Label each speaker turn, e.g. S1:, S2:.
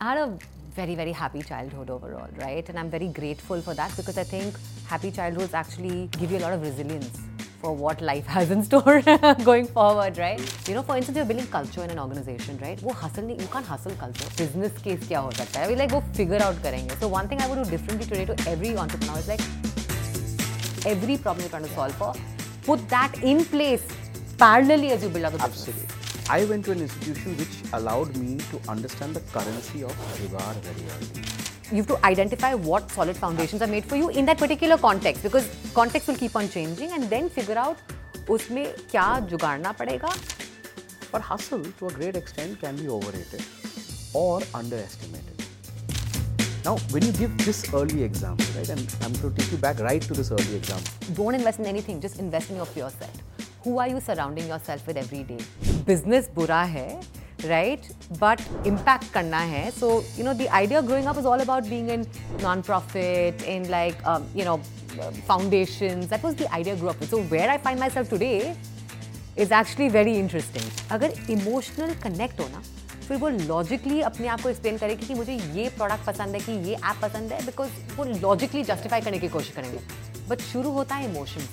S1: I had a very, very happy childhood overall, right? And I'm very grateful for that because I think happy childhoods actually give you a lot of resilience for what life has in store going forward, right? You know, for instance, you're building culture in an organization, right? वो hustle नहीं, you can't hustle culture. Business case क्या हो सकता है? We like वो figure out करेंगे. So one thing I would do differently today to every entrepreneur is like every problem you're trying to solve for, put that in place parallelly as you build up the business.
S2: Absolutely. I went to an institution which allowed me to understand the currency of jugaad very early.
S1: You have to identify what solid foundations are made for you in that particular context because context will keep on changing and then figure out उसमें क्या जुगाड़ना पड़ेगा
S2: But hustle, to a great extent, can be overrated or underestimated. Now, when you give this early example, right, and I'm going to take you back right to this early example.
S1: don't invest in anything just invest in your pure Who are you surrounding yourself with everyday business बुरा है right but impact करना है so you know the idea growing up is all about being in non profit in like you know foundation that was the idea grow up so where I find myself today is actually very interesting अगर emotional connect होना फिर वो logically अपने आप को explain करेगी कि मुझे ये प्रोडक्ट पसंद है, कि ये ऐप पसंद है बिकॉज़ वो लॉजिकली जस्टिफाई करने की कोशिश करेंगे। बट शुरू होता है इमोशन